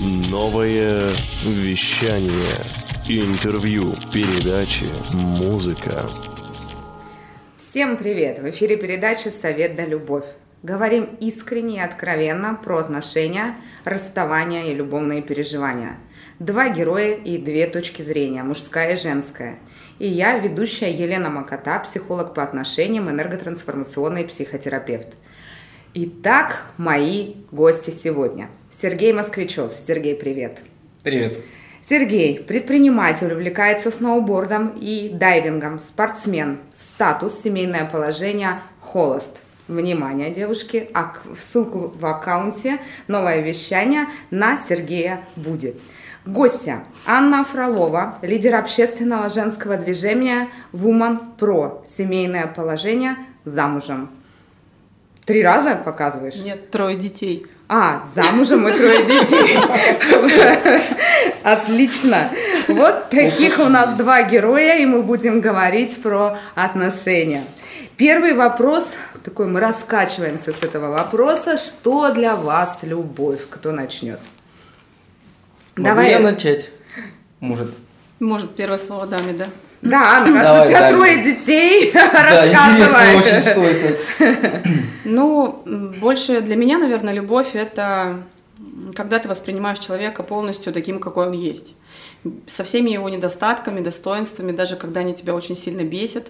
Новое вещание. Интервью, передачи, музыка. Всем привет! В эфире передача «Совет да любовь». Говорим искренне и откровенно про отношения, расставания и любовные переживания. Два героя и две точки зрения, мужская и женская. И я, ведущая Елена Макота, психолог по отношениям, энерготрансформационный психотерапевт. Итак, мои гости сегодня. Сергей Москвичев. Сергей, привет. Привет. Сергей, предприниматель, увлекается сноубордом и дайвингом, спортсмен, статус, семейное положение, холост. Внимание, девушки, ак- ссылку в аккаунте «Новое вещание» на Сергея будет. Гостья Анна Фролова, лидер общественного женского движения Woman Pro, семейное положение, замужем. Три раза показываешь? Нет, трое детей. А, замужем и трое детей. Отлично. Вот таких у нас два героя, и мы будем говорить про отношения. Первый вопрос, такой мы раскачиваемся с этого вопроса. Что для вас любовь? Кто начнет? Могу я начать? Может. Может, первое слово даме, да? Да, Анна, раз Давай, у тебя Даме. трое детей, Да, интересно очень, рассказывай. что это. Ну, больше для меня, наверное, любовь – это когда ты воспринимаешь человека полностью таким, какой он есть. Со всеми его недостатками, достоинствами, даже когда они тебя очень сильно бесят.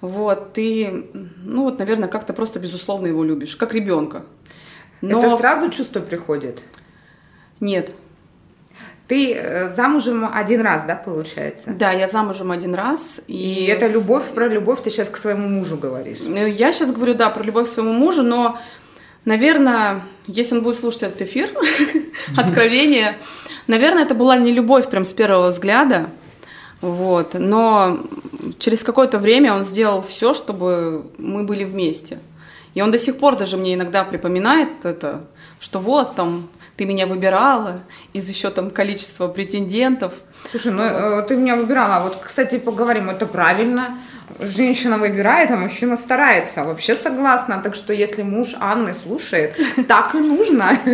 Вот, ты, ну вот, наверное, как-то просто безусловно его любишь, как ребенка. Но Это сразу чувство приходит? нет. Ты э, замужем один раз, да, получается? Да, я замужем один раз. И И, это любовь, про любовь ты сейчас к своему мужу говоришь. Ну, Я сейчас говорю, да, про любовь к своему мужу, но, наверное, если он будет слушать этот эфир, откровение, наверное, это была не любовь прям с первого взгляда, вот, но через какое-то время он сделал все, чтобы мы были вместе. И он до сих пор даже мне иногда припоминает это, что вот там ты меня выбирала из еще там количества претендентов. Слушай, ну э, ты меня выбирала. Вот, кстати, поговорим, это правильно. Женщина выбирает, а мужчина старается. Вообще согласна. Так что если муж Анны слушает, так и нужно.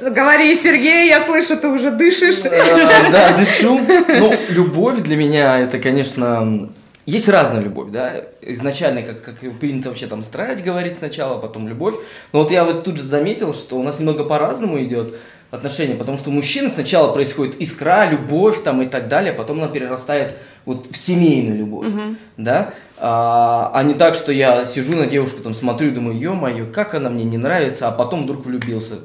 Говори, Сергей, я слышу, ты уже дышишь. Э, Да, дышу. Ну, любовь для меня это, конечно, есть разная любовь, да. Изначально, как, как принято вообще там страсть говорить сначала, потом любовь. Но вот я вот тут же заметил, что у нас немного по-разному идет отношения, потому что у мужчин сначала происходит искра, любовь там и так далее, потом она перерастает вот в семейную любовь, да, а, а не так, что я сижу на девушку там смотрю думаю, ё-моё, как она мне не нравится, а потом вдруг влюбился.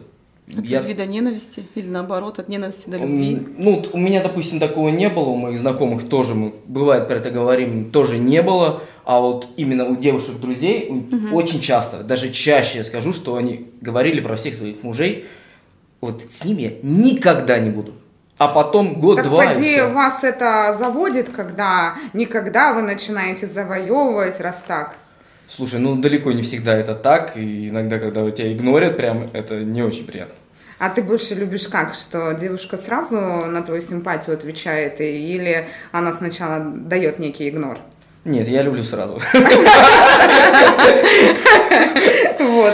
От Я- любви до ненависти или наоборот, от ненависти до любви. Ну, вот у меня, допустим, такого не было, у моих знакомых тоже, мы, бывает, про это говорим, тоже не было, а вот именно у девушек-друзей у- очень часто, даже чаще я скажу, что они говорили про всех своих мужей, вот с ними я никогда не буду. А потом год-два поди, вас это заводит, когда никогда вы начинаете завоевывать, раз так. Слушай, ну далеко не всегда это так, и иногда, когда у тебя игнорят, прям это не очень приятно. А ты больше любишь как? Что девушка сразу на твою симпатию отвечает, или она сначала дает некий игнор? Нет, я люблю сразу. Вот.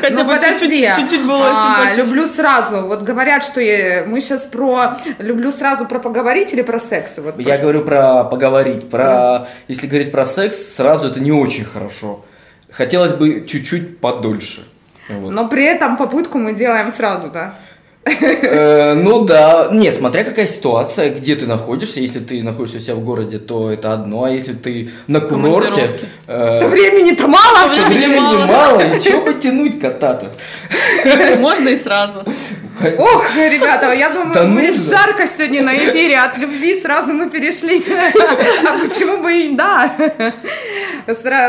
хотя Ну, бы чуть-чуть- было А. Люблю сразу. Вот говорят, что мы сейчас про люблю сразу про поговорить или про секс. Вот Я говорю про поговорить, про если говорить про секс, сразу это не очень хорошо. Хотелось бы чуть-чуть подольше. Вот. Но при этом попытку мы делаем сразу, да? Э, Ну да, не, смотря какая ситуация, где ты находишься. Если ты находишься у себя в городе, то это одно, а если ты на курорте, э, То времени-то мало. Времени мало. и чего бы тянуть кота-то? Можно и сразу. Ох, ребята, я думаю, Да будет нужно. жарко сегодня на эфире. От любви сразу мы перешли. А почему бы и да?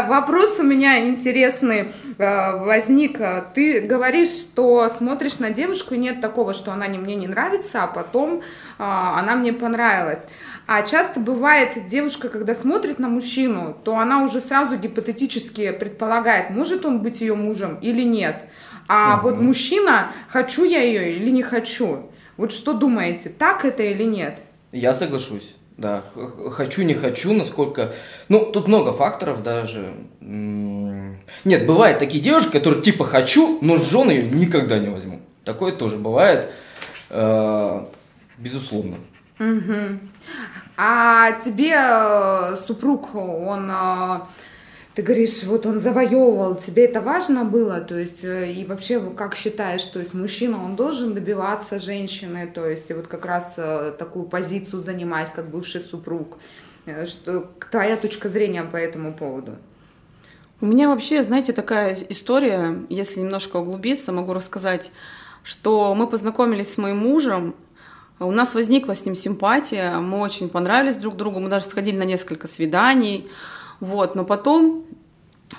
Вопрос у меня интересный возник. Ты говоришь, что смотришь на девушку, и нет такого, что она не мне не нравится, а потом а, она мне понравилась. А часто бывает, девушка, когда смотрит на мужчину, то она уже сразу гипотетически предполагает, может он быть ее мужем или нет. А вот мужчина, хочу я ее или не хочу. Вот что думаете, так это или нет? Я соглашусь. Да, хочу, не хочу, насколько... Ну, тут много факторов даже. Нет, бывают такие девушки, которые типа хочу, но с женой ее никогда не возьму. Такое тоже бывает, э, безусловно. А тебе э, супруг, он, э, ты говоришь, вот он завоевывал, тебе это важно было, то есть, э, и вообще, как считаешь, то есть, мужчина, он должен добиваться женщины, то есть, и вот как раз э, такую позицию занимать, как бывший супруг, Э, что твоя точка зрения по этому поводу? У меня вообще, знаете, такая история, если немножко углубиться, могу рассказать, что мы познакомились с моим мужем, у нас возникла с ним симпатия, мы очень понравились друг другу, мы даже сходили на несколько свиданий, вот, но потом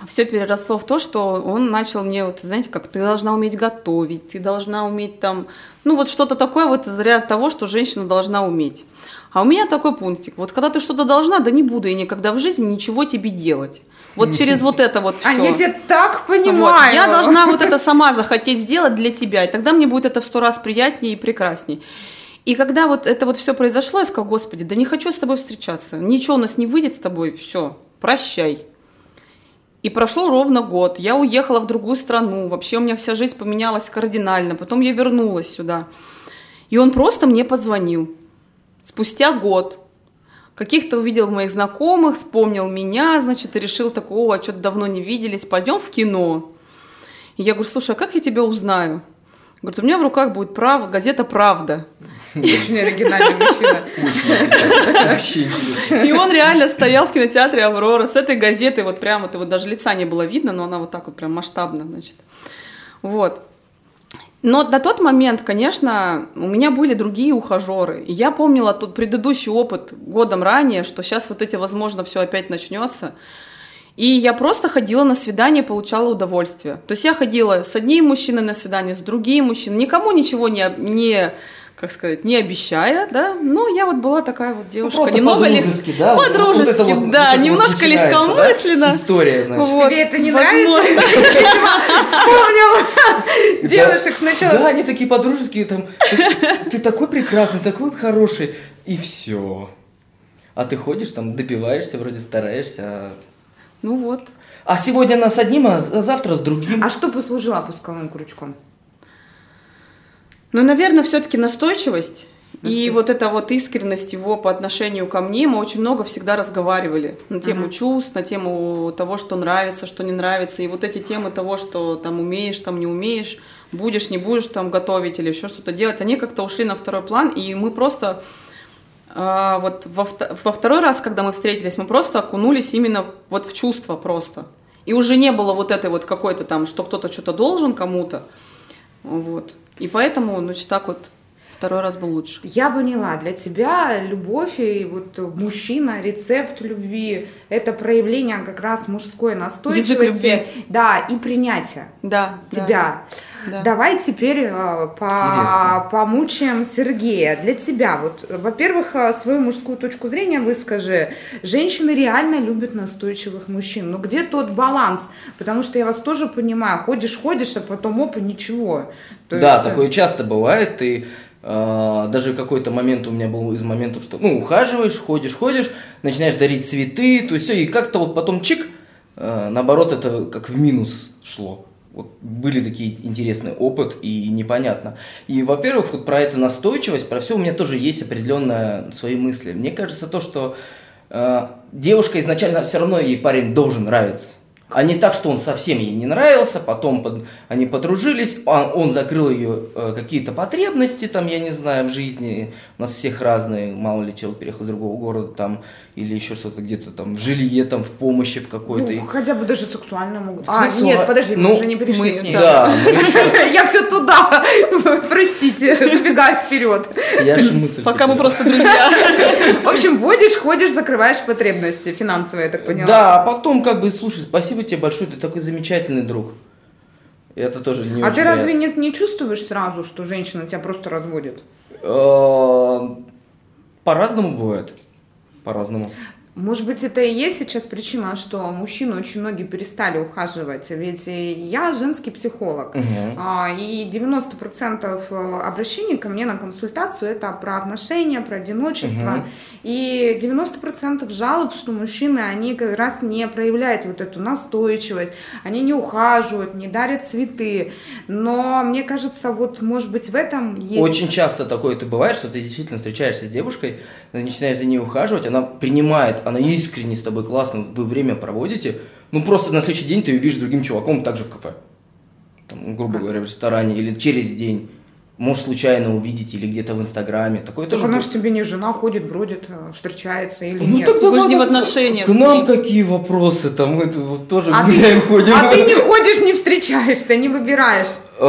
все переросло в то, что он начал мне, вот, знаете, как ты должна уметь готовить, ты должна уметь там, ну вот что-то такое вот из ряда того, что женщина должна уметь. А у меня такой пунктик. Вот когда ты что-то должна, да не буду я никогда в жизни ничего тебе делать. Вот через вот это вот все. А я тебя так понимаю. Вот. Я должна вот это сама захотеть сделать для тебя, и тогда мне будет это в сто раз приятнее и прекрасней. И когда вот это вот все произошло, я сказала, господи, да не хочу с тобой встречаться, ничего у нас не выйдет с тобой, все, прощай. И прошел ровно год, я уехала в другую страну, вообще у меня вся жизнь поменялась кардинально, потом я вернулась сюда. И он просто мне позвонил спустя год каких-то увидел моих знакомых, вспомнил меня, значит, и решил такого, что-то давно не виделись, пойдем в кино. И я говорю, слушай, а как я тебя узнаю? Говорит, у меня в руках будет прав... газета «Правда». Очень оригинальный мужчина. И он реально стоял в кинотеатре «Аврора» с этой газетой, вот прям вот его даже лица не было видно, но она вот так вот прям масштабно, значит. Вот. Но на тот момент, конечно, у меня были другие ухажеры. И я помнила тот предыдущий опыт годом ранее, что сейчас вот эти, возможно, все опять начнется. И я просто ходила на свидание, получала удовольствие. То есть я ходила с одним мужчиной на свидание, с другим мужчиной, никому ничего не, не как сказать, не обещая, да, но я вот была такая вот девушка, ну, немного по-дружески, лег... да, по-дружески, вот, вот, да, немножко вот легкомысленно. Да? История, значит. Вот, Тебе это не возможно. нравится? Вспомнил девушек сначала. Да, они такие подружеские, там, ты такой прекрасный, такой хороший, и все. А ты ходишь там, добиваешься, вроде стараешься. А ну вот. А сегодня нас одним, а завтра с другим. А что послужило пусковым крючком? Ну, наверное, все-таки настойчивость. И вот эта вот искренность его по отношению ко мне, мы очень много всегда разговаривали на тему uh-huh. чувств, на тему того, что нравится, что не нравится, и вот эти темы того, что там умеешь, там не умеешь, будешь, не будешь там готовить или еще что-то делать, они как-то ушли на второй план, и мы просто э, вот во, во второй раз, когда мы встретились, мы просто окунулись именно вот в чувства просто. И уже не было вот этой вот какой-то там, что кто-то что-то должен кому-то, вот. И поэтому, значит, так вот второй раз был лучше. Я поняла, для тебя любовь и вот мужчина, рецепт любви, это проявление как раз мужской настойчивости, да, и принятия да, тебя. Да. Да. Давай теперь э, по помучаем Сергея. Для тебя, вот, во-первых, э, свою мужскую точку зрения выскажи. Женщины реально любят настойчивых мужчин. Но где тот баланс? Потому что я вас тоже понимаю. Ходишь, ходишь, а потом опа, ничего. То да, есть... Э, такое часто бывает. Ты Uh, даже какой-то момент у меня был из моментов, что ну ухаживаешь, ходишь, ходишь, начинаешь дарить цветы, то есть все, и как-то вот потом чик, наоборот, это как в минус шло. Вот были такие интересные опыт и непонятно. И, во-первых, вот про эту настойчивость, про все у меня тоже есть определенные свои мысли. Мне кажется то, что э, девушка изначально все равно ей парень должен нравиться. А не так, что он совсем ей не нравился, потом под, они подружились, он, он закрыл ее э, какие-то потребности, там, я не знаю, в жизни. У нас всех разные, мало ли человек переехал из другого города, там, или еще что-то где-то там, в жилье, там, в помощи в какой-то. Ну, хотя бы даже сексуально могут. А, Сексуа... нет, подожди, ну, мы уже не перешли мы, к ней. Да, мы еще... Я все туда, простите, забегаю вперед. Я же мысль. Пока мы просто друзья. В общем, водишь, ходишь, закрываешь потребности финансовые, я так поняла. Да, а потом как бы, слушай, спасибо спасибо тебе большое, ты такой замечательный друг. Это тоже не А ты разве не, не чувствуешь сразу, что женщина тебя просто разводит? Э, по-разному бывает. По-разному. Может быть, это и есть сейчас причина, что мужчины очень многие перестали ухаживать. Ведь я женский психолог, а, и 90% обращений ко мне на консультацию это про отношения, про одиночество. Мгм. И 90% жалоб, что мужчины, они как раз не проявляют вот эту настойчивость, они не ухаживают, не дарят цветы. Но мне кажется, вот может быть в этом есть... Очень часто такое ты бывает, что ты действительно встречаешься с девушкой, начинаешь за ней ухаживать, она принимает, она искренне с тобой классно, вы время проводите, ну просто на следующий день ты ее видишь другим чуваком также в кафе. Там, грубо говоря, в ресторане или через день. Можешь случайно увидеть или где-то в Инстаграме. Такое Так тоже она же тебе не жена, ходит, бродит, э, встречается или Ну нет. тогда Вы же не в отношениях К нам какие вопросы там, мы тут вот тоже А ты, ходим. а ты не ходишь, не встречаешься, не выбираешь. Э,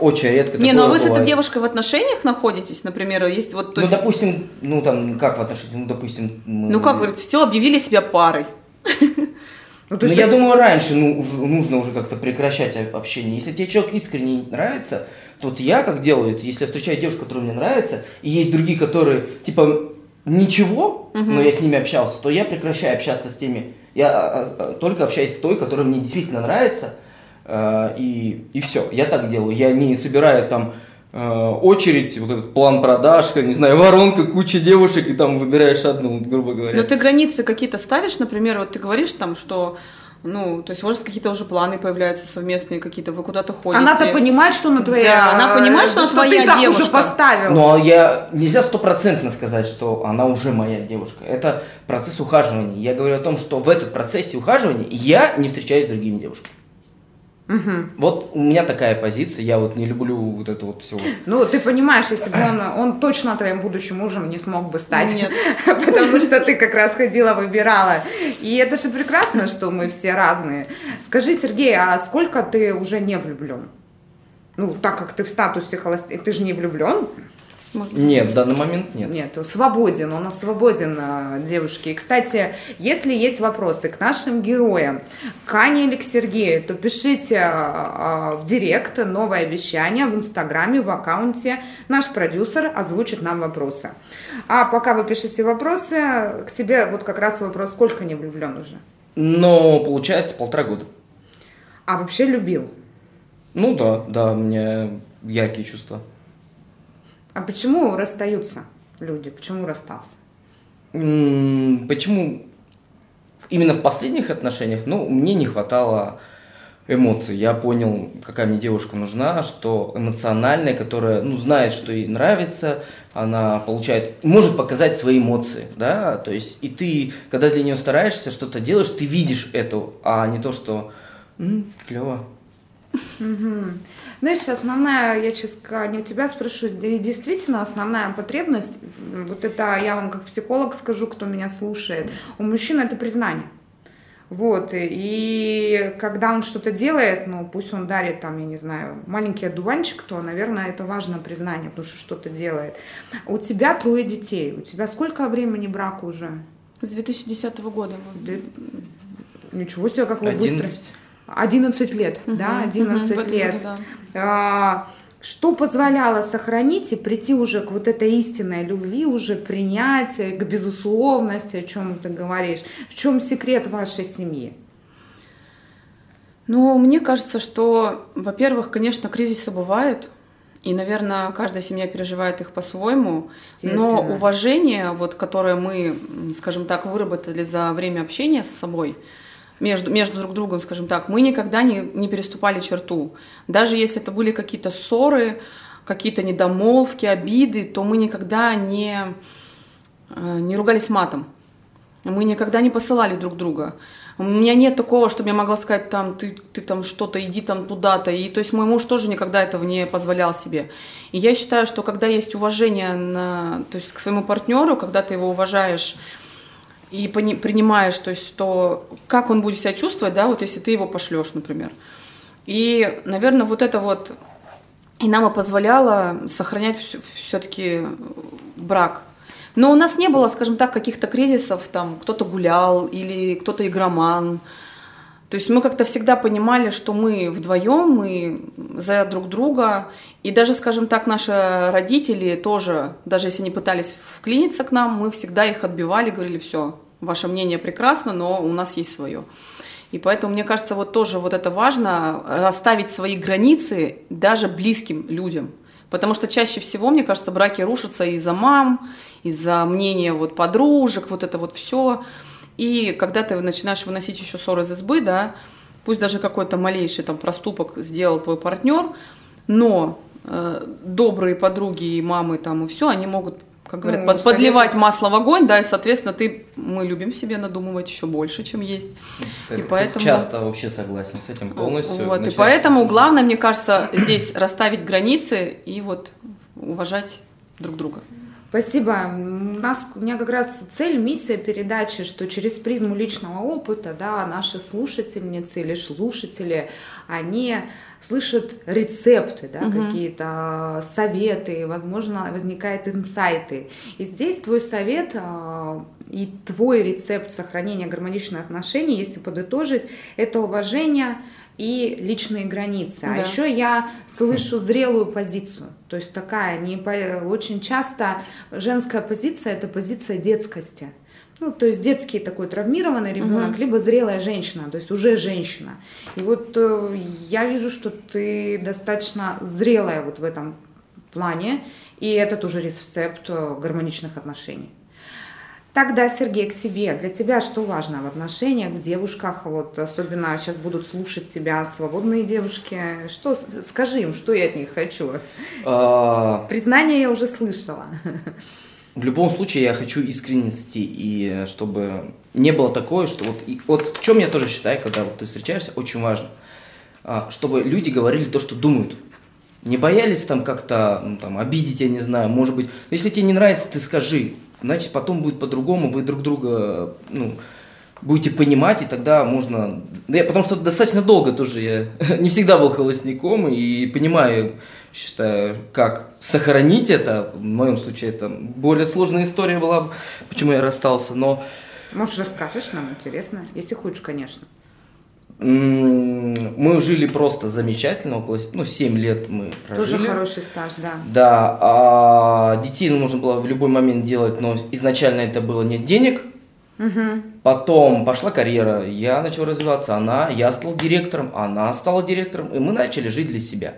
Очень редко Не, ну а вы с этой бывает. девушкой в отношениях находитесь, например, есть вот, то Ну, есть, допустим, ну там, как в отношениях, ну, допустим... мы- ну как говорится, все, объявили себя парой. Ну, Ну, я думаю, раньше ну, уже- нужно уже как-то прекращать общение. Если тебе человек искренне нравится, то вот я как делаю, если я встречаю девушку, которая мне нравится, и есть другие, которые, типа, ничего, но я с ними общался, то я прекращаю общаться с теми. Я а, а, только общаюсь с той, которая мне действительно нравится, и, и все. Я так делаю. Я не собираю там э, очередь, вот этот план продаж, не знаю, воронка, куча девушек, и там выбираешь одну, грубо говоря. Но ты границы какие-то ставишь, например, вот ты говоришь там, что, ну, то есть, может, какие-то уже планы появляются совместные какие-то, вы куда-то ходите. Она-то понимает, что она твоя. Да, она понимает, что она ты твоя так девушка. уже поставил. Но я нельзя стопроцентно сказать, что она уже моя девушка. Это процесс ухаживания. Я говорю о том, что в этот процессе ухаживания я не встречаюсь с другими девушками. Вот у меня такая позиция, я вот не люблю вот это вот все. Ну, ты понимаешь, если бы он, он точно твоим будущим мужем не смог бы стать. Нет. Потому что ты как раз ходила, выбирала. И это же прекрасно, что мы все разные. Скажи, Сергей, а сколько ты уже не влюблен? Ну, так как ты в статусе холостяка, ты же не влюблен? Может, Нет, в данный момент нет. Нет, свободен, он свободен, а, девушки. И, кстати, если есть вопросы к нашим героям, к Ане или к Сергею, то пишите а, а, в директ новое вещание в Инстаграме, в аккаунте. Наш продюсер озвучит нам вопросы. А пока вы пишете вопросы, к тебе вот как раз вопрос, сколько не влюблен уже? Но получается полтора года. А вообще любил? Ну да, да, у меня яркие чувства. А почему расстаются люди? Почему расстался? Почему именно в последних отношениях, ну, мне не хватало эмоций. Я понял, какая мне девушка нужна, что эмоциональная, которая, ну, знает, что ей нравится, она получает, может показать свои эмоции, да, то есть, и ты, когда для нее стараешься, что-то делаешь, ты видишь это, а не то, что, «М, клево. Знаешь, основная, я сейчас не у тебя спрошу, де- действительно основная потребность, вот это я вам как психолог скажу, кто меня слушает, у мужчин это признание. Вот, и когда он что-то делает, ну, пусть он дарит там, я не знаю, маленький одуванчик, то, наверное, это важно признание, потому что что-то делает. У тебя трое детей, у тебя сколько времени брака уже? С 2010 года. Ничего себе, как вы быстро. 11. 11 лет, да, Мгм, 11 мгм, в этом лет. году, да. А, Что позволяло сохранить и прийти уже к вот этой истинной любви, уже к принятию, к безусловности, о чем ты говоришь? В чем секрет вашей семьи? Ну, мне кажется, что, во-первых, конечно, кризисы бывают, и, наверное, каждая семья переживает их по-своему, но уважение, вот, которое мы, скажем так, выработали за время общения с собой, между, между друг другом, скажем так, мы никогда не, не переступали черту. Даже если это были какие-то ссоры, какие-то недомолвки, обиды, то мы никогда не, э, не ругались матом. Мы никогда не посылали друг друга. У меня нет такого, чтобы я могла сказать, там, ты, ты там что-то, иди там туда-то. И то есть мой муж тоже никогда этого не позволял себе. И я считаю, что когда есть уважение на, то есть к своему партнеру, когда ты его уважаешь и принимаешь, то есть что, как он будет себя чувствовать, да, вот если ты его пошлешь, например. И, наверное, вот это вот и нам и позволяло сохранять все-таки брак. Но у нас не было, скажем так, каких-то кризисов, там кто-то гулял или кто-то игроман. То есть мы как-то всегда понимали, что мы вдвоем, мы за друг друга. И даже, скажем так, наши родители тоже, даже если они пытались вклиниться к нам, мы всегда их отбивали, говорили, все, ваше мнение прекрасно, но у нас есть свое. И поэтому, мне кажется, вот тоже вот это важно, расставить свои границы даже близким людям. Потому что чаще всего, мне кажется, браки рушатся из-за мам, из-за мнения вот подружек, вот это вот все. И когда ты начинаешь выносить еще ссоры из избы, да, пусть даже какой-то малейший там проступок сделал твой партнер, но э, добрые подруги и мамы там и все, они могут как говорят, ну, под, подливать масло в огонь, да, и, соответственно, ты, мы любим себе надумывать еще больше, чем есть. Это, и поэтому... Часто вообще согласен с этим полностью. Вот, и поэтому главное, мне кажется, здесь расставить границы и вот уважать друг друга. Спасибо. У нас, у меня как раз цель, миссия передачи, что через призму личного опыта, да, наши слушательницы или слушатели, они слышат рецепты, да, угу. какие-то советы, возможно, возникают инсайты. И здесь твой совет а, и твой рецепт сохранения гармоничных отношений, если подытожить, это уважение и личные границы. А да. А еще я слышу зрелую позицию. То есть такая, не очень часто женская позиция это позиция детскости. Ну, то есть детский такой травмированный ребенок, угу. либо зрелая женщина, то есть уже женщина. И вот э, я вижу, что ты достаточно зрелая вот в этом плане, и это тоже рецепт э, гармоничных отношений. Тогда, Сергей, к тебе. Для тебя что важно в отношениях, в девушках? Вот особенно сейчас будут слушать тебя свободные девушки. Что, скажи им, что я от них хочу. А... Признание я уже слышала. В любом случае я хочу искренности, и чтобы не было такое, что вот, и, вот в чем я тоже считаю, когда вот ты встречаешься, очень важно, а, чтобы люди говорили то, что думают. Не боялись там как-то ну, там, обидеть, я не знаю, может быть. Но если тебе не нравится, ты скажи. Значит, потом будет по-другому, вы друг друга ну, будете понимать, и тогда можно... Да я, потому что достаточно долго тоже я не всегда был холостяком, и понимаю, считаю, как сохранить это. В моем случае это более сложная история была, почему я расстался, но... Может, расскажешь нам, интересно, если хочешь, конечно. Мы жили просто замечательно, около, ну, 7 лет мы прожили. Тоже хороший стаж, да. Да, а детей нужно было в любой момент делать, но изначально это было нет денег. Угу. Потом пошла карьера, я начал развиваться, она, я стал директором, она стала директором, и мы начали жить для себя.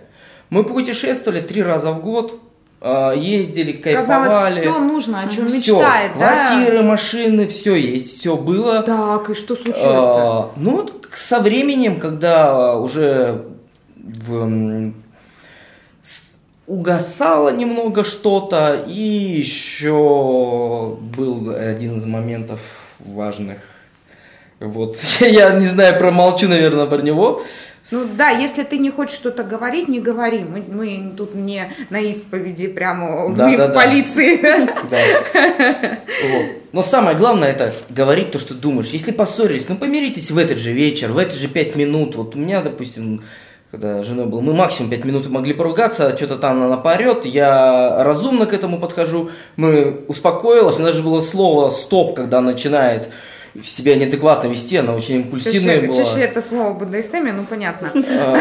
Мы путешествовали три раза в год, а, ездили, кайфовали. Казалось, все нужно, о чем все, мечтает, да? Квартиры, машины, все есть, все было. Так, и что случилось-то? А, ну вот со временем, когда уже в, угасало немного что-то, и еще был один из моментов важных. Вот, я не знаю, промолчу, наверное, про него. Ну да, если ты не хочешь что-то говорить, не говори. Мы, мы тут не на исповеди прямо, да, мы да, в да. полиции. Да. Вот. Но самое главное это говорить то, что думаешь. Если поссорились, ну помиритесь в этот же вечер, в эти же пять минут. Вот у меня, допустим, когда женой был, мы максимум пять минут могли поругаться, что-то там она порет, я разумно к этому подхожу, мы успокоилась, у нас же было слово «стоп», когда начинает себя неадекватно вести, она очень импульсивная чаще, была. Чаще это слово БДСМ, ну понятно. А,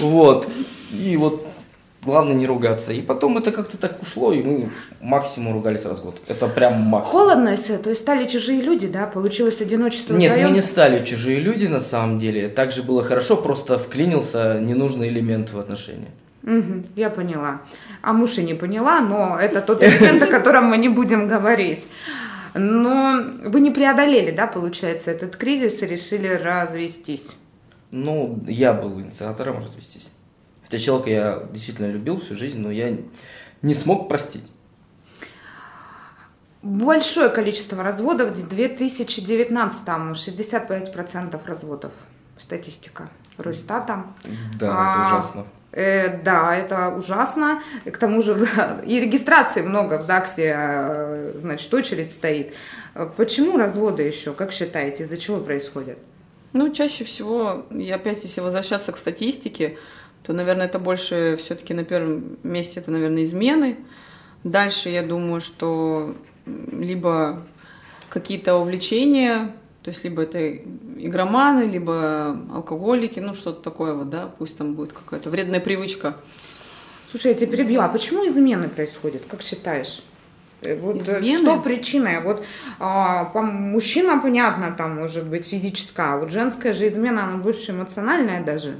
вот. И вот главное не ругаться. И потом это как-то так ушло, и мы максимум ругались раз в год. Это прям максимум. Холодность, то есть стали чужие люди, да? Получилось одиночество Нет, вдвоем? мы не стали чужие люди на самом деле. Также было хорошо, просто вклинился ненужный элемент в отношения. Угу, я поняла. А муж и не поняла, но это тот элемент, о котором мы не будем говорить. Но вы не преодолели, да, получается, этот кризис и решили развестись? Ну, я был инициатором развестись. Хотя человека я действительно любил всю жизнь, но я не смог простить. Большое количество разводов в 2019, там 65% разводов. Статистика Росстата. Да, а, это ужасно. Э, да, это ужасно. К тому же и регистрации много в ЗАГСе, э, значит, очередь стоит. Почему разводы еще, как считаете, из-за чего происходят? Ну, чаще всего, и опять, если возвращаться к статистике, то, наверное, это больше все-таки на первом месте, это, наверное, измены. Дальше, я думаю, что либо какие-то увлечения, то есть либо это игроманы, либо алкоголики, ну что-то такое вот, да, пусть там будет какая-то вредная привычка. Слушай, я тебя перебью, а почему измены происходят, как считаешь? Э, Вот э, Измены? что причина? Вот а, по мужчина, понятно, там может быть физическая, а вот женская же измена, она больше эмоциональная даже.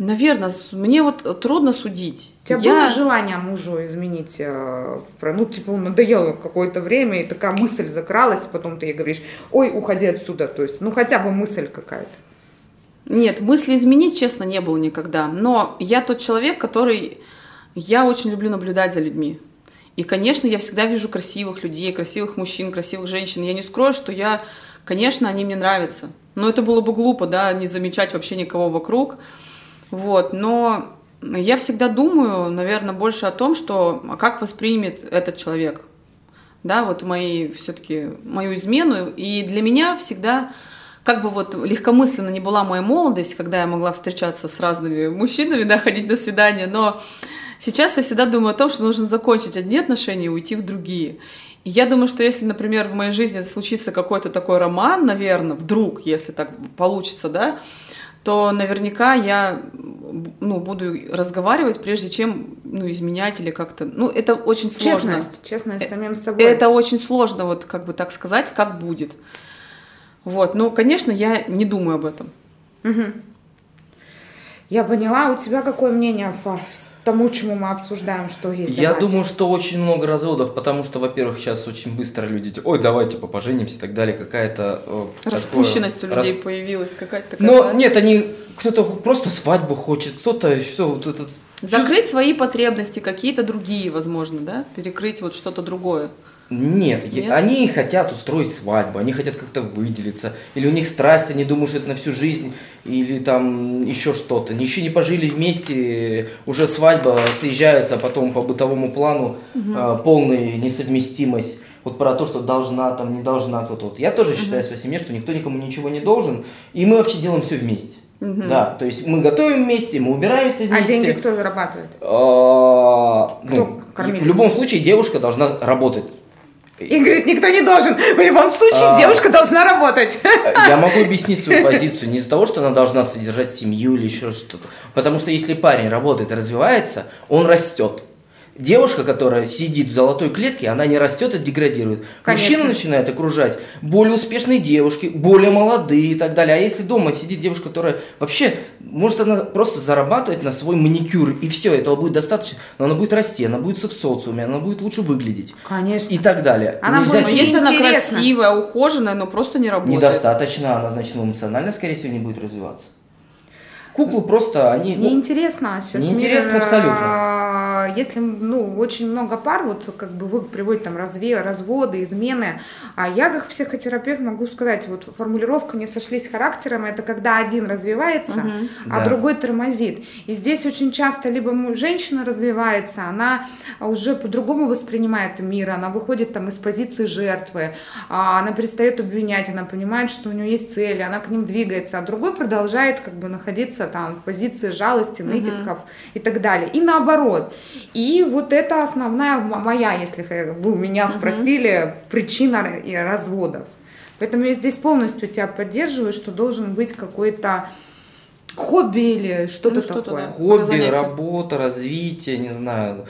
Наверное, мне вот трудно судить. У тебя Я- было желание мужу изменить, э, ну, типа, надоело какое-то время, и такая мысль закралась, потом ты ей говоришь, ой, уходи отсюда, то есть, ну, хотя бы мысль какая-то. Нет, мысли изменить, честно, не было никогда. Но я тот человек, который... Я очень люблю наблюдать за людьми. И, конечно, я всегда вижу красивых людей, красивых мужчин, красивых женщин. Я не скрою, что я... Конечно, они мне нравятся. Но это было бы глупо, да, не замечать вообще никого вокруг. Вот, но я всегда думаю, наверное, больше о том, что а как воспримет этот человек, да, вот мои все-таки мою измену. И для меня всегда, как бы вот легкомысленно не была моя молодость, когда я могла встречаться с разными мужчинами, да, ходить на свидания, но сейчас я всегда думаю о том, что нужно закончить одни отношения и уйти в другие. И я думаю, что если, например, в моей жизни случится какой-то такой роман, наверное, вдруг, если так получится, да, то наверняка я ну, буду разговаривать, прежде чем ну, изменять или как-то. Ну, это очень сложно. Честность, честность Э, самим собой. Это очень сложно, вот как бы так сказать, как будет. Вот, но, конечно, я не думаю об этом. Я поняла, у тебя какое мнение по тому, чему мы обсуждаем, что есть? Я Давайте. думаю, что очень много разводов, потому что, во-первых, сейчас очень быстро люди, типа, ой, давайте типа поженимся и так далее, какая-то... э, Распущенность такое- у людей рас- появилась какая-то такая. Но нет, они, кто-то просто свадьбу хочет, кто-то что, вот этот... Закрыть свои потребности, какие-то другие, возможно, да? Перекрыть вот что-то другое. Нет, Нет? они хотят устроить свадьбу, они хотят как-то выделиться, или у них страсть, они думают, что это на всю жизнь, или там еще что-то. Еще не пожили вместе, уже свадьба, съезжаются, а потом по бытовому плану а, полная несовместимость. Вот про то, что должна, там, не должна кто-то. Вот я тоже считаю в своей семье, что никто никому ничего не должен, и мы вообще делаем все вместе. Да, то есть мы готовим вместе, мы убираемся вместе. А деньги кто зарабатывает? А, ну, Кто кормилец? в любом случае девушка должна работать. И говорит, никто не должен. В любом случае, А. девушка должна работать. Я могу объяснить свою позицию не из-за того, что она должна содержать семью или еще что-то. Потому что если парень работает и развивается, он растет. Девушка, которая сидит в золотой клетке, она не растет и деградирует. Конечно. Мужчина начинает окружать более успешные девушки, более молодые и так далее. А если дома сидит девушка, которая вообще, может она просто зарабатывать на свой маникюр, и все, этого будет достаточно, но она будет расти, она будет в социуме, она будет лучше выглядеть. Конечно. И так далее. Она Нельзя будет сидеть- если она красивая, ухоженная, но просто не работает. Недостаточно, она, значит, ну, эмоционально, скорее всего, не будет развиваться. Куклы просто, они... ну, Неинтересно сейчас. неинтересно мир, абсолютно. а, Если, ну, очень много пар, вот как бы вы приводите там разве, разводы, измены, а я как психотерапевт могу сказать, вот формулировка «не сошлись характером» это когда один развивается, а Да. другой тормозит. И здесь очень часто либо женщина развивается, она уже по-другому воспринимает мир, она выходит там из позиции жертвы, а, она перестает обвинять, она понимает, что у нее есть цели, она к ним двигается, а другой продолжает как бы находиться там в позиции жалости, нытиков и так далее. И наоборот. И вот это основная моя, если вы меня спросили, причина р- и разводов. Поэтому я здесь полностью тебя поддерживаю, что должен быть какой-то хобби или что-то Ну, что-то, такое. да. Хобби, занятие. работа, развитие, не знаю.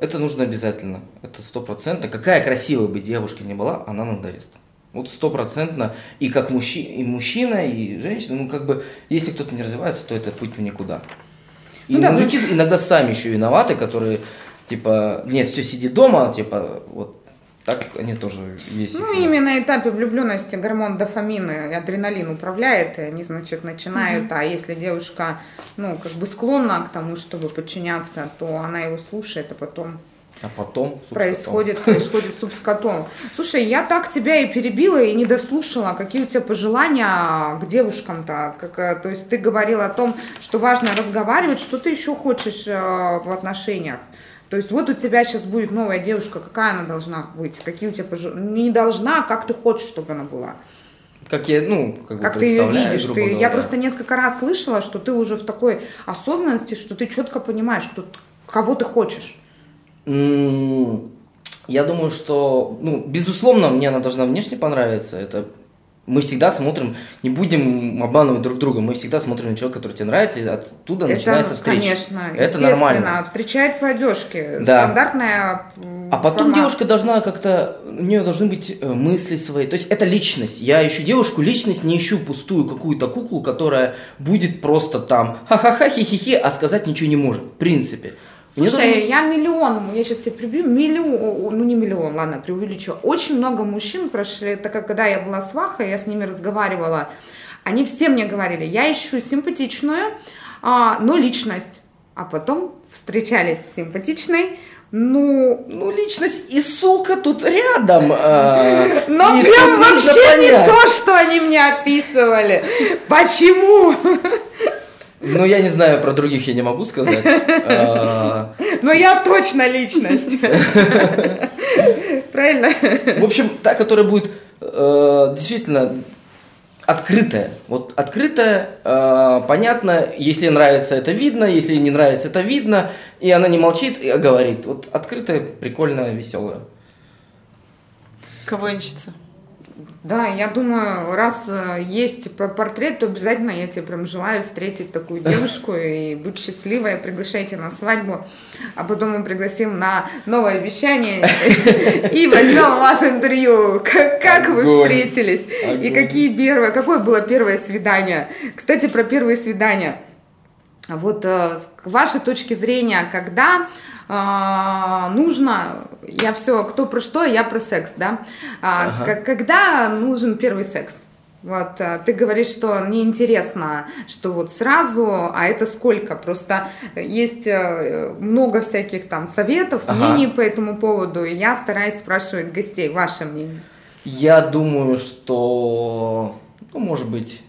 Это нужно обязательно. Это сто процентов. Какая красивая бы девушка ни была, она надоест. Вот стопроцентно. И как мужчи, и мужчина, и женщина. Ну, как бы, если кто-то не развивается, то это путь в никуда. И Ну да, мужики иногда сами еще виноваты, которые, типа, нет, все, сиди дома, типа, вот так они тоже есть. Ну, их, именно на этапе влюбленности гормон дофамина и адреналин управляет, и они, значит, начинают, а если девушка, ну, как бы склонна к тому, чтобы подчиняться, то она его слушает, а потом А потом суп с котом. происходит, происходит суп с котом. Слушай, я так тебя и перебила, и не дослушала. Какие у тебя пожелания к девушкам-то? Как, э, то есть ты говорила о том, что важно разговаривать. Что ты еще хочешь э, в отношениях? То есть вот у тебя сейчас будет новая девушка, какая она должна быть? Какие у тебя пожелания? Не должна, а как ты хочешь, чтобы она была? Как я, ну, как, Как ты ее видишь? Ты, я говоря. просто несколько раз слышала, что ты уже в такой осознанности, что ты четко понимаешь, кто, кого ты хочешь. Я думаю, что, ну, безусловно, мне она должна внешне понравиться. Это мы всегда смотрим, не будем обманывать друг друга, мы всегда смотрим на человека, который тебе нравится, и оттуда Это, начинается встреча. конечно, это нормально. встречает по одежке. Да. Стандартная А потом формат. девушка должна как-то, у нее должны быть э, мысли свои. То есть это личность. Я ищу девушку, личность, не ищу пустую какую-то куклу, которая будет просто там ха-ха-ха, хи-хи-хи, а сказать ничего не может, в принципе. Слушай, должно- я миллион, я сейчас тебя прибью, миллион, ну не миллион, ладно, преувеличу. Очень много мужчин прошли, так как когда я была свахой, я с ними разговаривала, они все мне говорили, я ищу симпатичную, а, но личность. А потом встречались с симпатичной, ну, Ну, личность и сука тут рядом. э, но прям вообще не то, что они мне описывали. Почему? Ну, я не знаю, про других я не могу сказать. Э, Но я точно личность. Правильно? В общем, та, которая будет э, действительно открытая. Вот открытая, э, понятно, если нравится, это видно, если не нравится, это видно, и она не молчит, а говорит. Вот открытая, прикольная, веселая. КВНщица. Да, я думаю, раз э, есть портрет, то обязательно я тебе прям желаю встретить такую девушку и быть счастливой. Приглашайте на свадьбу, а потом мы пригласим на новое вещание и возьмем у вас интервью. Как, вы встретились и какие первые, какое было первое свидание? Кстати, про первые свидания. Вот э, с вашей точки зрения, когда а, нужно, я все, кто про что, я про секс, да? А, Ага. к- когда нужен первый секс? Вот а, ты говоришь, что неинтересно, что вот сразу, а это сколько? Просто есть э, много всяких там советов, Ага. мнений по этому поводу, и я стараюсь спрашивать гостей ваше мнение. Я думаю, что, ну, может быть,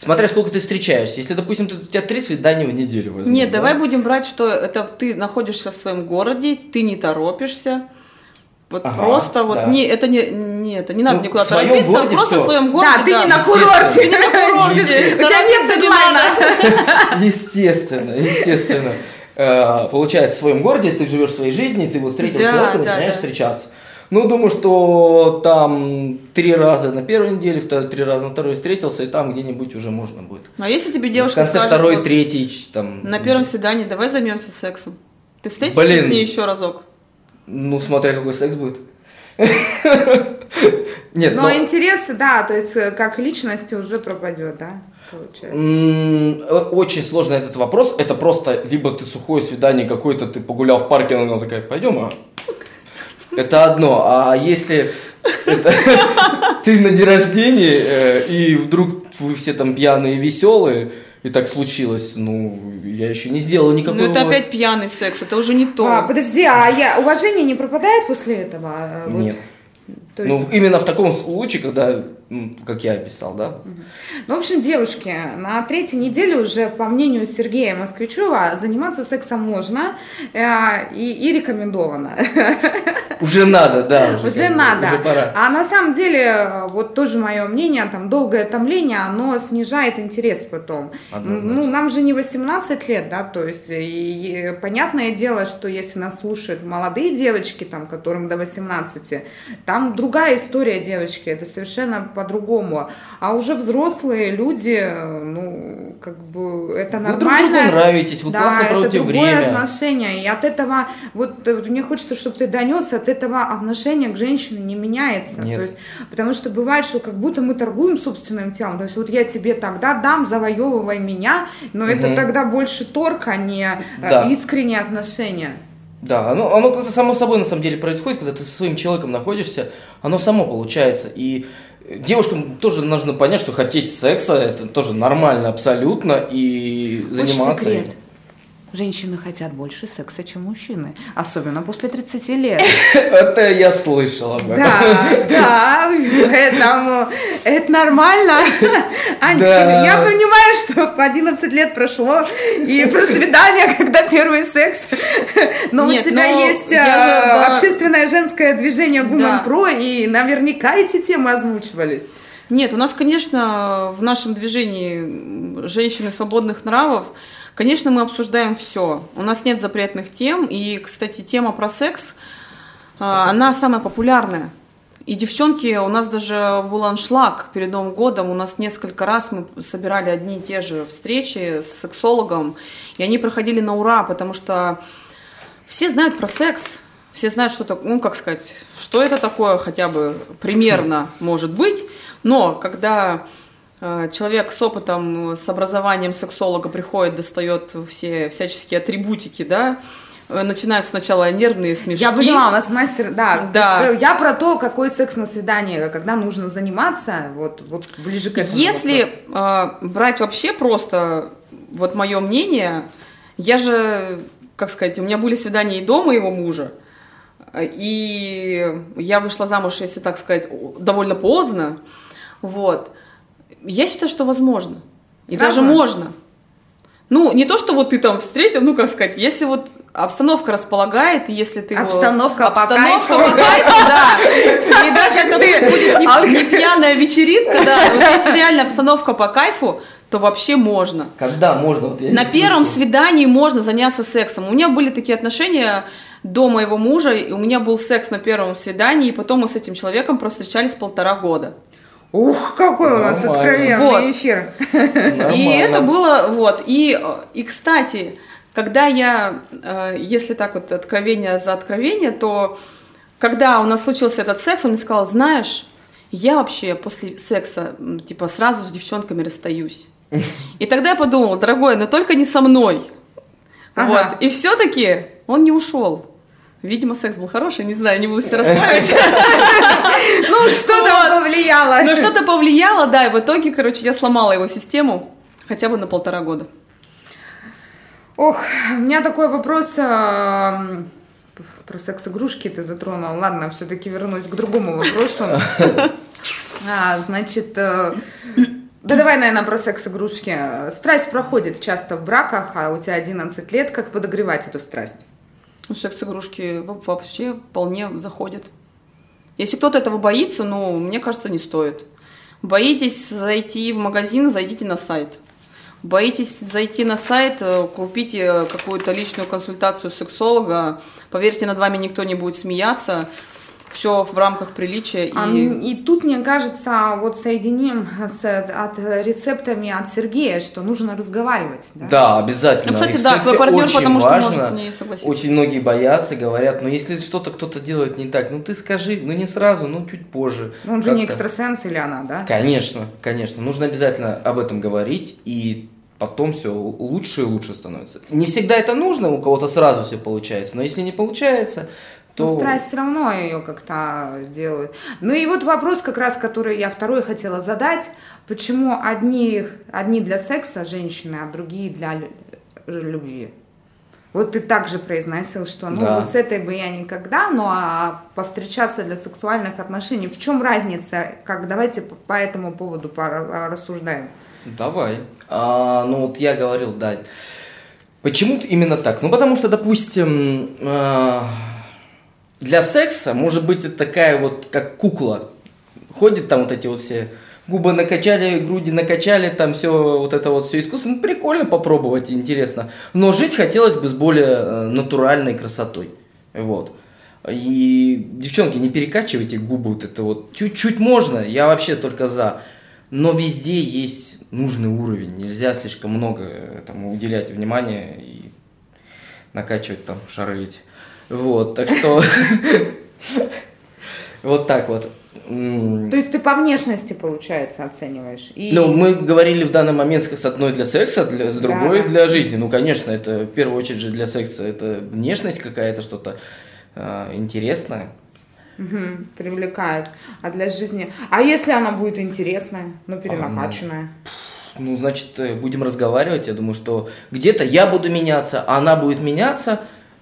смотря сколько ты встречаешься. Если, допустим, ты- у тебя три свидания в неделю возьмут, Нет, да? давай будем брать, что это ты находишься в своем городе, ты не торопишься. Вот Ага, просто вот да. не это не не это не надо Ну, никуда торопиться, городе просто всё. в своем городе. да, ты не на курорте, не на курорте. у тебя нет дедлайна. Естественно, естественно. Э, Получается, в своем городе ты живешь своей жизнью, ты вот встретил Да, человека, да, начинаешь да. встречаться. Ну, думаю, что там три раза на первой неделе, втор- три раза на второй встретился, и там где-нибудь уже можно будет. А если тебе в девушка конце скажет, второй, вот, третий, там... на первом свидании давай займемся сексом, ты встретишься Блин. с ней еще разок? Ну, смотря какой секс будет. Нет, Но но... интерес, да, то есть э, как личности уже пропадет, да, получается. Очень сложный этот вопрос. Это просто либо ты сухое свидание какое-то, ты погулял в парке, она такая, пойдем, а? Это одно. А если это ты на день рождения, э, и вдруг вы все там пьяные и веселые, и так случилось, ну, я еще не сделал никакого... Ну это опять пьяный секс, это уже не то. А, подожди, а я, уважение не пропадает после этого? А, вот, Нет. То Ну, есть, именно в таком случае, когда, как я описал, да, ну, в общем, девушки, на третьей неделе уже, по мнению Сергея Москвичева, заниматься сексом можно э, и, и рекомендовано. уже надо, да, уже, Уже надо. уже пора. А на самом деле, вот тоже мое мнение, там долгое томление, оно снижает интерес потом. Однозначно. Ну, нам же не 18 лет, да, то есть, и, и понятное дело, что если нас слушают молодые девочки, там, которым до 18, там другая история девочки, это совершенно по-другому. А уже взрослые люди, ну, как бы, это Вы друг нормально. другу нравитесь, вы да, классно это проводите другое время. отношение. И от этого, вот э, мне хочется, чтобы ты донес, от этого отношение к женщине не меняется. Нет. То есть, потому что бывает, что как будто мы торгуем собственным телом. То есть, вот я тебе тогда дам, завоевывай меня, но это Мгм. тогда больше торг, а не э, Да. искренние отношения. Да, оно, оно как-то само собой на самом деле происходит, когда ты со своим человеком находишься, оно само получается. И девушкам тоже нужно понять, что хотеть секса это тоже нормально абсолютно и заниматься. секрет? этим. Женщины хотят больше секса, чем мужчины. Особенно после 30 лет. Это я слышал об этом. Да, да, поэтому это нормально. Аня, я понимаю, что 11 лет прошло, и про свидание, когда первый секс. Но у тебя есть э, общественное женское движение Women Да. Pro, и наверняка эти темы озвучивались. Нет, у нас, конечно, в нашем движении женщины свободных нравов, конечно, мы обсуждаем все. У нас нет запретных тем. И, кстати, тема про секс, а, она самая популярная. И девчонки, у нас даже был аншлаг перед Новым годом, у нас несколько раз мы собирали одни и те же встречи с сексологом, и они проходили на ура, потому что все знают про секс, все знают, что такое, ну, как сказать, что это такое хотя бы примерно может быть, но когда человек с опытом, с образованием сексолога приходит, достает все всяческие атрибутики, да, э, начинают сначала нервные смешки. Я поняла, у вас мастер, да. Да. Есть, Я про то, какой секс на свидании, когда нужно заниматься, вот, вот ближе к этому Если э, брать вообще просто вот мое мнение, я же, как сказать, у меня были свидания и до моего мужа, и я вышла замуж, если так сказать, довольно поздно, вот. Я считаю, что возможно. И Сразу? даже можно. Ну, не то, что вот ты там встретил, ну, как сказать, если вот обстановка располагает, и если ты... его- Обстановка по обстановка по кайфу, да. И даже это будет не, не пьяная вечеринка, да, вот если реально обстановка по кайфу, то вообще можно. Когда можно? Вот На первом свидании можно заняться сексом. У меня были такие отношения до моего мужа, и у меня был секс на первом свидании, и потом мы с этим человеком провстречались полтора года. Ух, какой у нас Нормально. откровенный Вот. эфир. И Нормально. это было, вот, и, и кстати, когда я, э, если так вот откровение за откровение, то когда у нас случился этот секс, он мне сказал, знаешь, я вообще после секса, типа, сразу с девчонками расстаюсь. И тогда я подумала, дорогой, но только не со мной. Ага. Вот. И все-таки он не ушел. Видимо, секс был хороший, не знаю, не буду себя расстраивать. Ну, что там повлияло? Но что-то повлияло, да, и в итоге, короче, я сломала его систему хотя бы на полтора года. Ох, у меня такой вопрос эм, про секс-игрушки ты затронул. Ладно, все-таки вернусь к другому вопросу. А, значит, э, да давай, наверное, про секс-игрушки. Страсть проходит часто в браках, а у тебя 11 лет. Как подогревать эту страсть? Ну, секс-игрушки во- вообще вполне заходят. Если кто-то этого боится, ну, мне кажется, не стоит. Боитесь зайти в магазин, зайдите на сайт. Боитесь зайти на сайт, э, купите какую-то личную консультацию сексолога. Поверьте, над вами никто не будет смеяться. Все в рамках приличия. А, И... м, И тут, мне кажется, вот соединим с от рецептами от Сергея, что нужно разговаривать. Да? Да, обязательно. Ну, кстати, И да, твой партнер, очень потому что важно. может не согласиться. Очень многие боятся, говорят, ну если что-то кто-то делает не так, ну ты скажи, ну не сразу, ну чуть позже. Ну, Он же не экстрасенс или она, да? Конечно, конечно. Нужно обязательно об этом говорить, и потом все лучше и лучше становится. Не всегда это нужно, у кого-то сразу все получается, но если не получается, то... Ну, страсть все равно ее как-то делают. Ну и вот вопрос как раз, который я второй хотела задать. Почему одни, одни для секса женщины, а другие для лю- любви? Вот ты также произносил, что ну Да. вот с этой бы я никогда, ну а повстречаться для сексуальных отношений, в чем разница? Как давайте по, этому поводу рассуждаем. Давай. А, ну вот я говорил, да. Почему именно так? Ну потому что, допустим, а, для секса может быть это такая вот как кукла. Ходит там вот эти вот все губы накачали, груди накачали, там все вот это вот все искусственно. Ну, прикольно попробовать, интересно. Но жить хотелось бы с более э, натуральной красотой. Вот. И, девчонки, не перекачивайте губы вот это вот. Чуть-чуть можно, я вообще только за. Но везде есть нужный уровень. Нельзя слишком много этому уделять внимания и накачивать там шары эти. Вот, так что... Вот так вот. То есть ты по внешности, получается, оцениваешь. И... Ну, мы говорили в данный момент с одной для секса, для- с другой Да, да. для жизни. Ну, конечно, это в первую очередь же для секса это внешность какая-то, что-то э, интересное. Мгм, привлекает. А для жизни... А если она будет интересная, ну, перенакачанная? Ну, значит, э, будем разговаривать. Я думаю, что где-то я буду меняться, а она будет меняться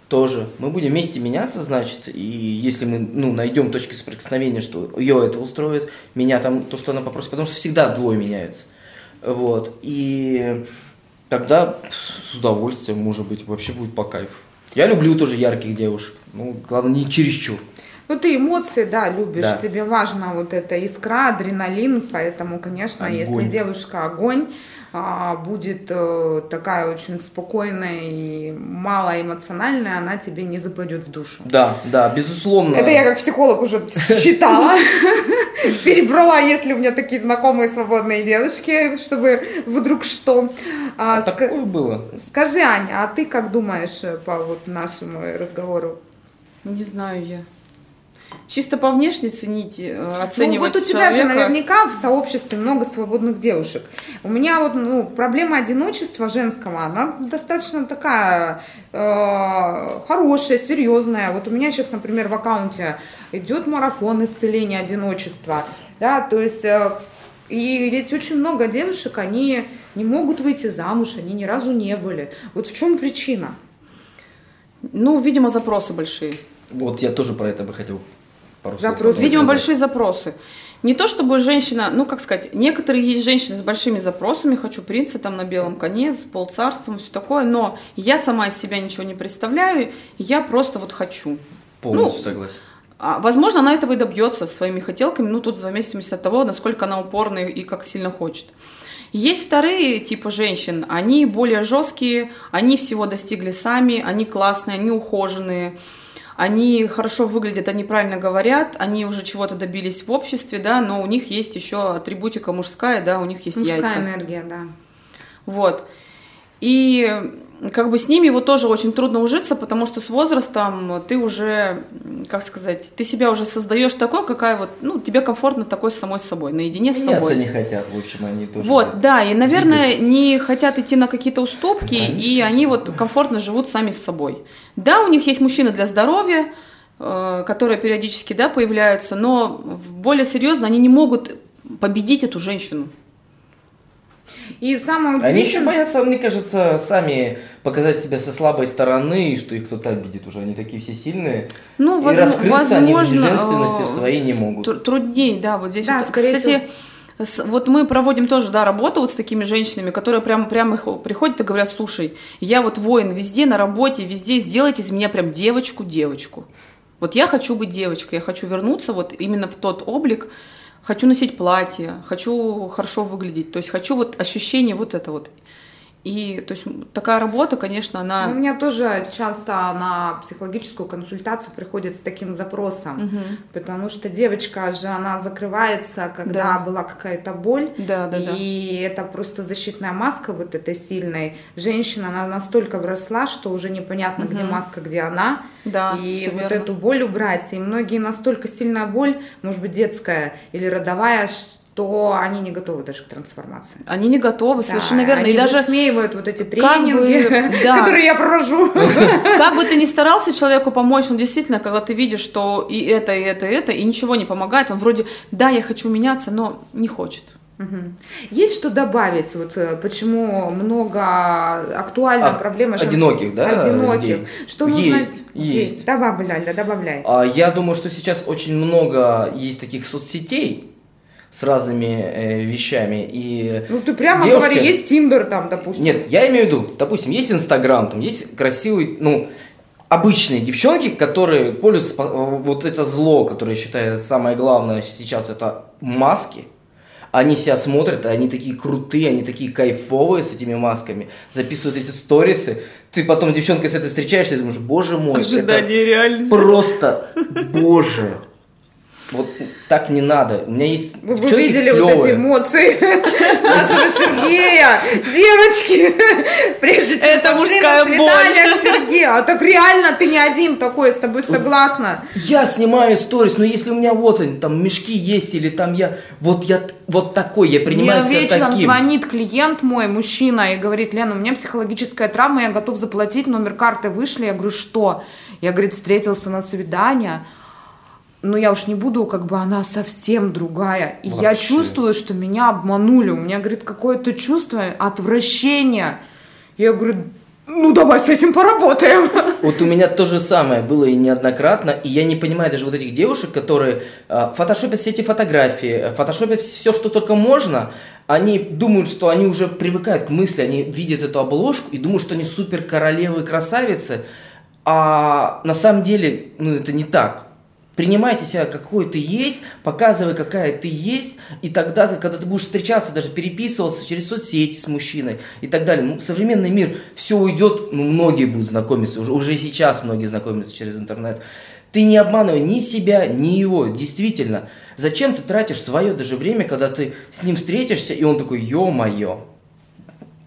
тоже. Мы будем вместе меняться, значит, и если мы, ну, найдем точки соприкосновения, что ее это устроит, меня там, то, что она попросит, потому что всегда двое меняются. Вот. И тогда с удовольствием, может быть, вообще будет по кайфу. Я люблю тоже ярких девушек. Ну, главное, не чересчур. Ну, ты эмоции, да, любишь, Да. тебе важна вот эта искра, адреналин, поэтому, конечно, Огонь. если девушка огонь, будет э, такая очень спокойная и малоэмоциональная, она тебе не западет в душу. Да, да, безусловно. Это я как психолог уже считала, перебрала, если у меня такие знакомые свободные девушки, чтобы вдруг что. А, такое было. Скажи, Аня, а ты как думаешь по вот нашему разговору? Не знаю я. Чисто по внешней ценить, оценивать Ну вот у тебя человека. же наверняка в сообществе много свободных девушек. У меня вот ну, проблема одиночества женского, она достаточно такая э, хорошая, серьезная. Вот у меня сейчас, например, в аккаунте идет марафон исцеления одиночества. Да, то есть э, и ведь очень много девушек, они не могут выйти замуж, они ни разу не были. Вот в чем причина? Ну, видимо, запросы большие. Вот я тоже про это бы хотел пару слов Запрос. Видимо, сказать. большие запросы. Не то чтобы женщина, ну как сказать, некоторые есть женщины с большими запросами, хочу принца там на белом коне, с полцарством, все такое, но я сама из себя ничего не представляю, я просто вот хочу. Полностью ну, согласен. А, возможно, она этого и добьется своими хотелками, ну тут в зависимости от того, насколько она упорная и как сильно хочет. Есть вторые типы женщин, они более жесткие, они всего достигли сами, они классные, они ухоженные, они хорошо выглядят, они правильно говорят, они уже чего-то добились в обществе, да, но у них есть еще атрибутика мужская, да, у них есть Мужская яйца. энергия, да. Вот. И как бы с ними вот тоже очень трудно ужиться, потому что с возрастом ты уже, как сказать, ты себя уже создаешь такой, какая вот, ну, тебе комфортно такой с самой собой, наедине с собой. не хотят, в общем, они тоже. Вот, да, и, наверное, двигаются. не хотят идти на какие-то уступки, Компромиссы, и они всё вот такое. комфортно живут сами с собой. Да, у них есть мужчины для здоровья, э, которые периодически, да, появляются, но более серьезно они не могут победить эту женщину. И самое Они еще удивительное... боятся, мне кажется, сами показать себя со слабой стороны, и что их кто-то обидит уже. Они такие все сильные. Ну, и воз- раскрыться они в возможно, женственности э, своей не могут. Тру- Трудней, да, вот здесь. Да, вот, скорее Кстати, с- вот мы проводим тоже, да, работу вот с такими женщинами, которые прямо, прямо их приходят и говорят, слушай, я вот воин везде, на работе, везде, сделайте из меня прям девочку-девочку. Вот я хочу быть девочкой, я хочу вернуться вот именно в тот облик, хочу носить платье, хочу хорошо выглядеть, то есть хочу вот ощущение вот это вот. И то есть такая работа, конечно, она... Ну, У меня тоже часто на психологическую консультацию приходят с таким запросом, потому что девочка же, она закрывается, когда Да. была какая-то боль, Да, да, да. и это просто защитная маска вот этой сильной. Женщина, она настолько вросла, что уже непонятно, где маска, где она, Да, и вот верно. эту боль убрать. И многие настолько сильная боль, может быть, детская или родовая, что они не готовы даже к трансформации. Они не готовы, Да, совершенно верно. Они И даже высмеивают вот эти как тренинги, бы, да. которые я провожу. Как бы ты ни старался человеку помочь, он действительно, когда ты видишь, что и это, и это, и это, и ничего не помогает, он вроде, да, я хочу меняться, но не хочет. Мгм. Есть что добавить? Вот э, почему много актуальная А, женских- одиноких, да, Одиноких. людей? Что нужно? Есть, есть. Добавляй, да, добавляй. А, Я думаю, что сейчас очень много есть таких соцсетей с разными э, вещами. И Ну ты прямо девушка- говори, есть Тиндер там, допустим. Нет, я имею в виду, допустим, есть Инстаграм, там есть красивый, ну, обычные девчонки, которые пользуются по- вот это зло, которое я считаю самое главное сейчас, это маски. Они себя смотрят, они такие крутые, они такие кайфовые с этими масками, записывают эти сторисы. Ты потом с девчонкой с этой встречаешься и думаешь, боже мой, это реальности. просто, боже. Вот так не надо. У меня есть Вы девчонки видели вот эти эмоции нашего Сергея, девочки, прежде чем Это пошли мужская на свидание к Сергею. А так реально ты не один такой, с тобой согласна. Я снимаю сторис, но если у меня вот они, там мешки есть, или там я, вот я вот такой, я принимаю Мне себя вечером таким. звонит клиент мой, мужчина, и говорит, Лена, у меня психологическая травма, я готов заплатить, номер карты вышли. Я говорю, что? Я, говорит, встретился на свидание. Ну, я уж не буду, как бы она совсем другая. И я Вообще. чувствую, что меня обманули. У меня, говорит, какое-то чувство отвращения. Я говорю, ну, давай с этим поработаем. Вот у меня то же самое было и неоднократно, и я не понимаю даже вот этих девушек, которые э, фотошопят все эти фотографии, фотошопят все, что только можно, они думают, что они уже привыкают к мысли, они видят эту обложку и думают, что они супер королевы и красавицы, а на самом деле, ну, это не так. Принимайте себя, какой ты есть, показывай, какая ты есть, и тогда, когда ты будешь встречаться, даже переписываться через соцсети с мужчиной и так далее. Ну, современный мир, все уйдет, ну, многие будут знакомиться, уже, уже сейчас многие знакомятся через интернет. Ты не обманывай ни себя, ни его, действительно. Зачем ты тратишь свое даже время, когда ты с ним встретишься, и он такой, ё-моё.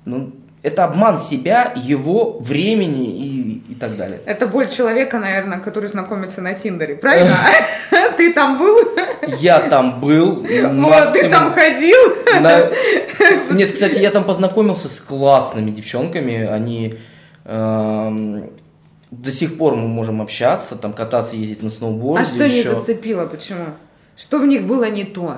Ну, это обман себя, его, времени и, и так далее. Это боль человека, наверное, который знакомится на Тиндере, правильно? Ты там был? Я там был. Вот, ты там ходил? Нет, кстати, я там познакомился с классными девчонками. Они эм, до сих пор мы можем общаться, там кататься, ездить на сноуборде. А что еще. не зацепило? Почему? Что в них было не то?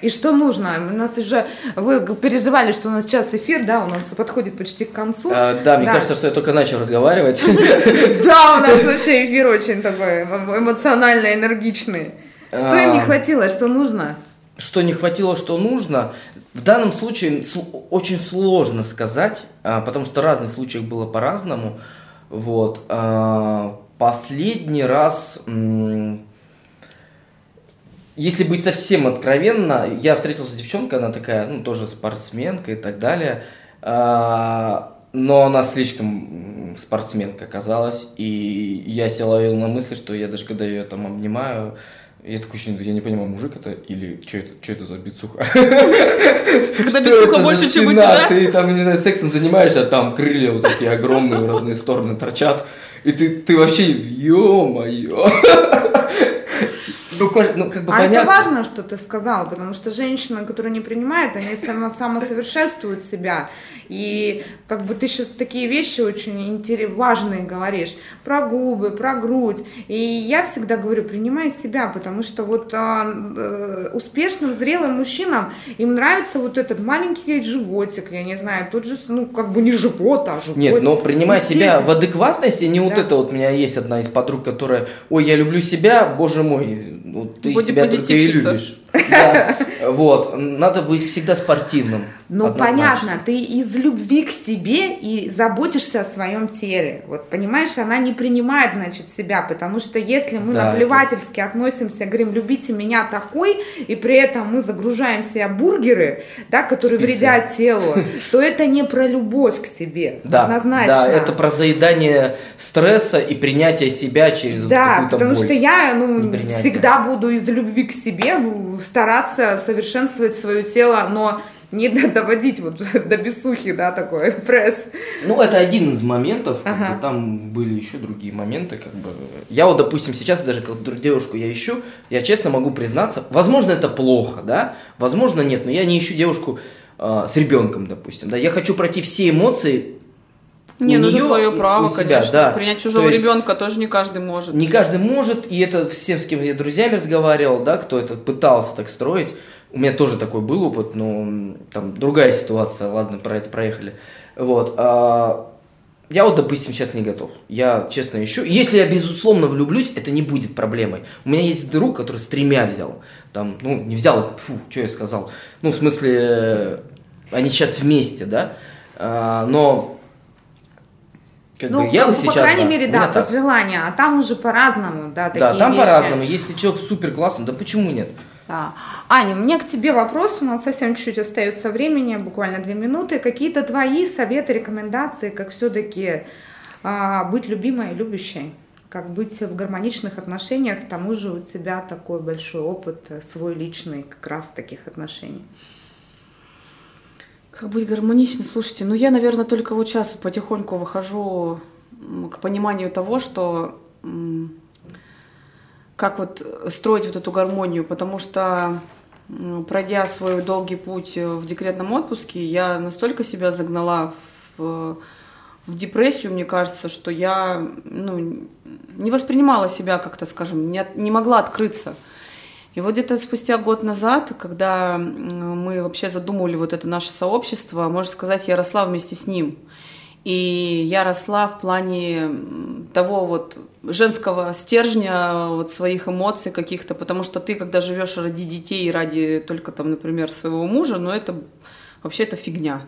И что нужно? У нас уже вы переживали, что у нас сейчас эфир, да, у нас подходит почти к концу. А, да, мне да. кажется, что я только начал разговаривать. Да, у нас вообще эфир очень такой эмоционально энергичный. Что им не а. хватило, что нужно? Что не хватило, что нужно? В данном случае очень сложно сказать, а, потому что разных случаев было по-разному. Вот. А, последний раз, если быть совсем откровенно, я встретился с девчонкой, она такая, ну, тоже спортсменка и так далее. А, но она слишком спортсменка оказалась, и я себя ловил на мысли, что я даже когда ее там обнимаю, я такой, я не понимаю, мужик это или что это, что это за бицуха? Когда бицуха больше, чем у тебя? Ты там, не знаю, сексом занимаешься, а там крылья вот такие огромные в разные стороны торчат. И ты, ты вообще, ё-моё. Ну, ну, как бы а понятно. это важно, что ты сказал, потому что женщины, которые не принимают, они само, самосовершенствуют себя. И как бы ты сейчас такие вещи очень важные говоришь. Про губы, про грудь. И я всегда говорю, принимай себя, потому что вот а, э, успешным, зрелым мужчинам им нравится вот этот маленький животик, я не знаю, тот же, ну, как бы не живот, а живот. Нет, но принимай себя в адекватности, не да. вот это вот, у меня есть одна из подруг, которая, ой, я люблю себя, боже мой, ну, ты себя только и любишь. Да. Вот, надо быть всегда спортивным. Ну, понятно, ты из любви к себе и заботишься о своем теле. Вот, понимаешь, она не принимает, значит, себя, потому что если мы да, наплевательски это... относимся, говорим, любите меня такой, и при этом мы загружаем себя бургеры, да, которые Спицы. вредят телу, то это не про любовь к себе, да, однозначно. Да, это про заедание стресса и принятие себя через да, какую-то потому боль. что я, ну, всегда буду из любви к себе стараться совершенствовать свое тело, но не доводить вот до бесухи, да, такой пресс. Ну, это один из моментов, ага. бы, там были еще другие моменты, как бы. Я вот, допустим, сейчас даже как девушку я ищу, я честно могу признаться, возможно, это плохо, да, возможно, нет, но я не ищу девушку э, с ребенком, допустим, да, я хочу пройти все эмоции не, ну это твое право, себя, конечно. Да. Принять чужого То ребенка тоже не каждый может. Не каждый может, и это всем, с кем я друзьями разговаривал, да, кто это пытался так строить. У меня тоже такой был опыт, но там другая ситуация, ладно, про это проехали. Вот. А, я вот, допустим, сейчас не готов. Я, честно, ищу. Если я, безусловно, влюблюсь, это не будет проблемой. У меня есть друг, который с тремя взял. Там, ну, не взял, фу, что я сказал. Ну, в смысле, они сейчас вместе, да. А, но как ну, бы я ну, сейчас, по крайней да, мере, да, без желания, а там уже по-разному, да, такие Да, там вещи. по-разному. Если человек супер классный, да почему нет? Да. Аня, у меня к тебе вопрос, у нас совсем чуть-чуть остается времени, буквально две минуты. Какие-то твои советы, рекомендации, как все-таки а, быть любимой и любящей? Как быть в гармоничных отношениях, к тому же у тебя такой большой опыт, э, свой личный как раз таких отношений. Как быть гармонично? Слушайте, ну я, наверное, только вот сейчас потихоньку выхожу к пониманию того, что как вот строить вот эту гармонию, потому что пройдя свой долгий путь в декретном отпуске, я настолько себя загнала в, в депрессию, мне кажется, что я ну, не воспринимала себя как-то, скажем, не, не могла открыться. И вот где-то спустя год назад, когда мы вообще задумывали вот это наше сообщество, можно сказать, я росла вместе с ним. И я росла в плане того вот женского стержня, вот своих эмоций каких-то, потому что ты, когда живешь ради детей и ради только там, например, своего мужа, ну это вообще это фигня.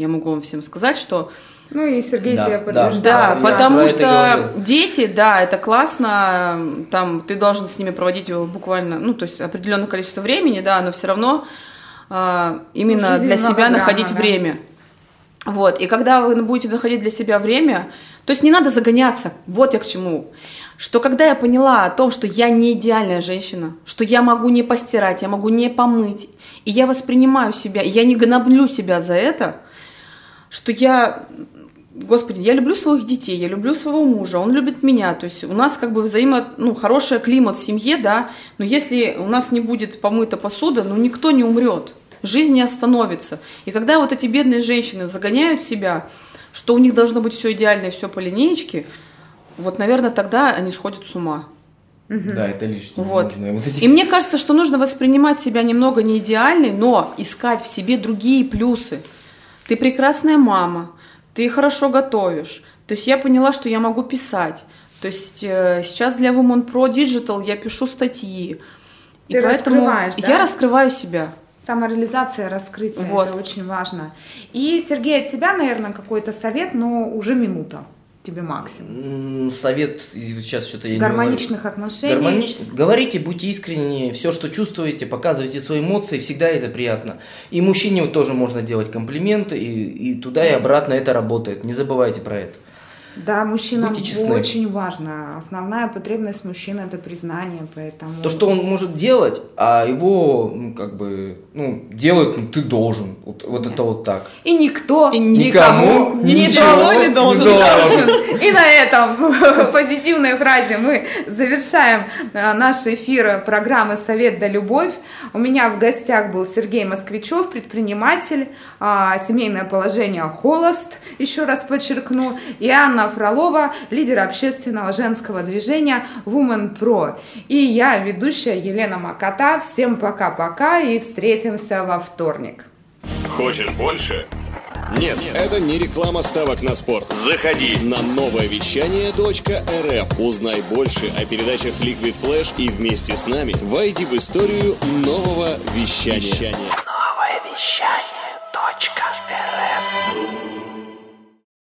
Я могу вам всем сказать, что Ну и Сергей Да, тебя да. подтверждал. да, я потому что дети, да, это классно, там ты должен с ними проводить буквально, ну, то есть определенное количество времени, да, но все равно а, именно Жизнь для себя многогранна, находить да. время. Вот, и когда вы будете находить для себя время, то есть не надо загоняться, вот я к чему. Что когда я поняла о том, что я не идеальная женщина, что я могу не постирать, я могу не помыть, и я воспринимаю себя, и я не гноблю себя за это, что я, господи, я люблю своих детей, я люблю своего мужа, он любит меня, то есть у нас как бы взаимо, ну, хороший климат в семье, да, но если у нас не будет помыта посуда, ну, никто не умрет, жизнь не остановится. И когда вот эти бедные женщины загоняют себя, что у них должно быть все идеально и все по линеечке, вот, наверное, тогда они сходят с ума. Да, это лишнее. Вот. Вот эти- И мне кажется, что нужно воспринимать себя немного не идеальной, но искать в себе другие плюсы. Ты прекрасная мама, ты хорошо готовишь. То есть я поняла, что я могу писать. То есть э, сейчас для Women Pro Digital я пишу статьи. И Ты поэтому раскрываешь, да? я раскрываю себя. Самореализация, раскрытие, Вот. это очень важно. И, Сергей, от тебя, наверное, какой-то совет, но уже минута тебе максимум. Совет, сейчас что-то я не Гармоничных говорю. отношений. Гармонично. Говорите, будьте искренни, все, что чувствуете, показывайте свои эмоции, всегда это приятно. И мужчине тоже можно делать комплименты, и, и туда и обратно это работает. Не забывайте про это. Да, мужчинам Будьте честны. очень важно. Основная потребность мужчины это признание, поэтому. То, что он может делать, а его, ну, как бы, ну, делают, ну, ты должен. Вот, вот это вот так. И никто И никому ничего не должен. не должен. И на этом позитивной фразе мы завершаем а, наш эфир программы «Совет да любовь». У меня в гостях был Сергей Москвичев, предприниматель, а, семейное положение «Холост», еще раз подчеркну, и Анна Фролова, лидер общественного женского движения Women Pro. И я, ведущая Елена Макота. Всем пока-пока и встретимся во вторник. Хочешь больше? Нет. Это не реклама ставок на спорт. Заходи. На новое вещание .рф узнай больше о передачах Liquid Flash и вместе с нами войди в историю нового вещания. Новое вещание.